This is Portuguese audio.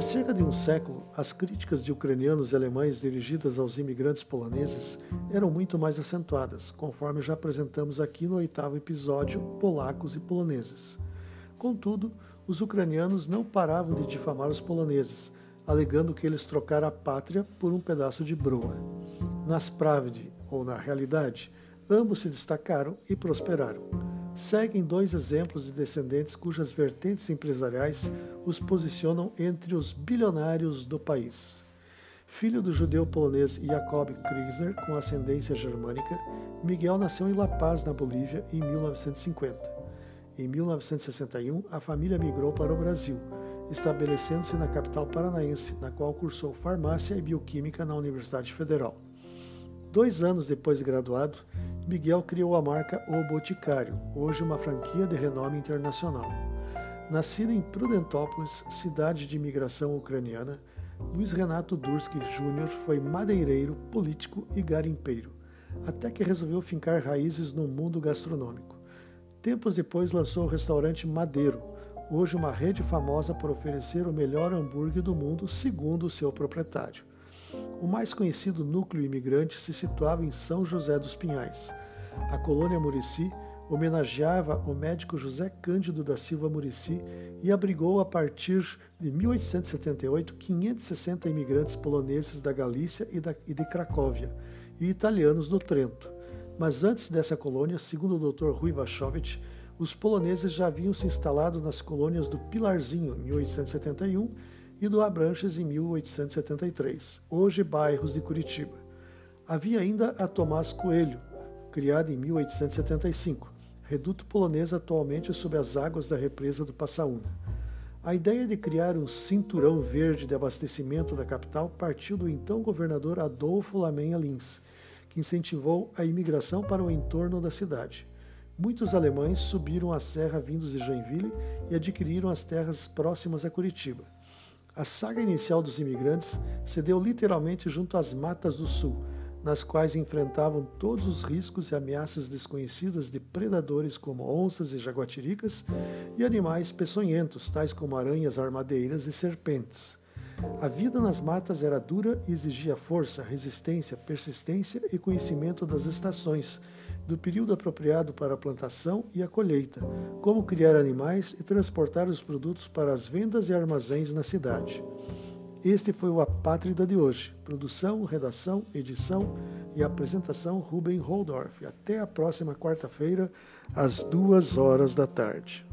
Há cerca de um século, as críticas de ucranianos e alemães dirigidas aos imigrantes poloneses eram muito mais acentuadas, conforme já apresentamos aqui no oitavo episódio Polacos e Poloneses. Contudo, os ucranianos não paravam de difamar os poloneses, alegando que eles trocaram a pátria por um pedaço de broa. Nas Pravde, ou na realidade, ambos se destacaram e prosperaram seguem dois exemplos de descendentes cujas vertentes empresariais os posicionam entre os bilionários do país. Filho do judeu polonês Jakob Kriegser, com ascendência germânica, Miguel nasceu em La Paz, na Bolívia, em 1950. Em 1961, a família migrou para o Brasil, estabelecendo-se na capital paranaense, na qual cursou farmácia e bioquímica na Universidade Federal. Dois anos depois de graduado, Miguel criou a marca O Boticário, hoje uma franquia de renome internacional. Nascido em Prudentópolis, cidade de imigração ucraniana, Luiz Renato Durski Jr. foi madeireiro, político e garimpeiro, até que resolveu fincar raízes no mundo gastronômico. Tempos depois lançou o restaurante Madeiro, hoje uma rede famosa por oferecer o melhor hambúrguer do mundo, segundo o seu proprietário. O mais conhecido núcleo imigrante se situava em São José dos Pinhais. A colônia Murici homenageava o médico José Cândido da Silva Murici e abrigou a partir de 1878 560 imigrantes poloneses da Galícia e, da, e de Cracóvia e italianos do Trento. Mas antes dessa colônia, segundo o Dr. Rui Wachowicz, os poloneses já haviam se instalado nas colônias do Pilarzinho, em 1871, e do Abranches em 1873, hoje bairros de Curitiba. Havia ainda a Tomás Coelho, criada em 1875, reduto polonês atualmente sob as águas da represa do Passaúna. A ideia de criar um cinturão verde de abastecimento da capital partiu do então governador Adolfo Lamenha Lins, que incentivou a imigração para o entorno da cidade. Muitos alemães subiram a serra vindos de Joinville e adquiriram as terras próximas a Curitiba. A saga inicial dos imigrantes se deu literalmente junto às matas do sul, nas quais enfrentavam todos os riscos e ameaças desconhecidas de predadores como onças e jaguatiricas e animais peçonhentos, tais como aranhas armadeiras e serpentes. A vida nas matas era dura e exigia força, resistência, persistência e conhecimento das estações, do período apropriado para a plantação e a colheita, como criar animais e transportar os produtos para as vendas e armazéns na cidade. Este foi o Apátrida de hoje. Produção, redação, edição e apresentação Ruben Holdorf. Até a próxima quarta-feira, às duas horas da tarde.